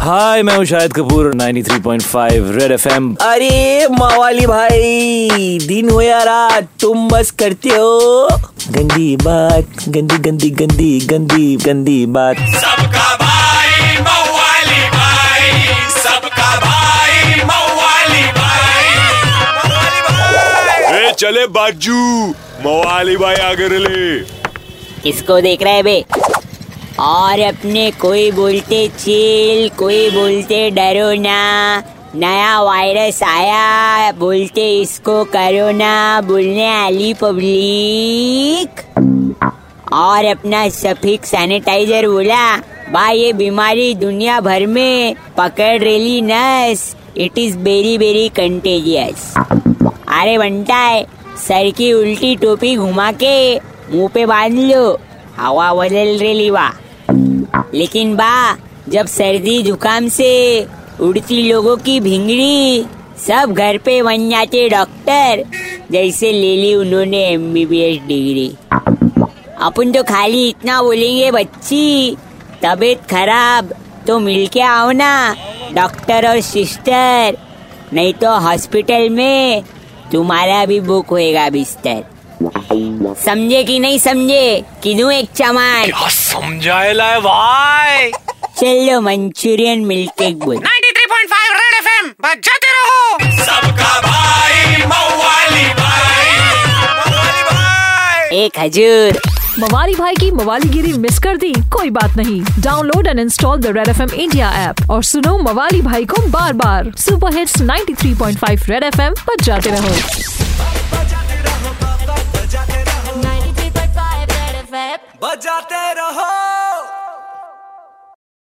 हाय मैं हूँ Shahid Kapoor 93.5 red FM अरे मवाली भाई दिन हो या रात तुम बस करते हो। गंदी बात गंदी गंदी गंदी गंदी गंदी बात। सबका भाई मवाली भाई सबका भाई मवाली भाई। मवाली भाई ए चले बाजू मवाली भाई आगे ले किसको देख रहे बे? और अपने कोई बोलते चिल, कोई बोलते डरो ना नया वायरस आया, बोलते इसको करो ना बोलने वाली पब्लिक। और अपना सफिक सैनिटाइजर बोला, भाई, ये बीमारी दुनिया भर में पकड़ रेली नस। It is very very contagious अरे बनता है, सर की उल्टी टोपी घुमा के मुँह पे बाँध लो। हवा बदल रेली वाह। लेकिन बा, जब सर्दी जुकाम से उड़ती लोगों की भिंगड़ी, सब घर पे बन जाते डॉक्टर। जैसे ले ली उन्होंने एमबीबीएस डिग्री। अपन तो खाली इतना बोलेंगे, बच्ची, तबीयत खराब तो मिलके आओ ना, डॉक्टर और सिस्टर। नहीं तो हॉस्पिटल में तुम्हारा भी बुक होएगा बिस्तर। समझे कि नहीं समझे? किनू एक चमान समझाएला है भाई? चलो मंचूरियन मिलके बोल। 93.5 रेड एफएम बजाते रहो। सबका भाई मवाली भाई। मवाली भाई। एक हजूर। मवाली भाई की मवालीगिरी मिस कर दी कोई बात नहीं। Download and install the Red F M India app और सुनो मवाली भाई को बार बार super hits 93.5 Red F M पर जाते रहो। बजाते रहो।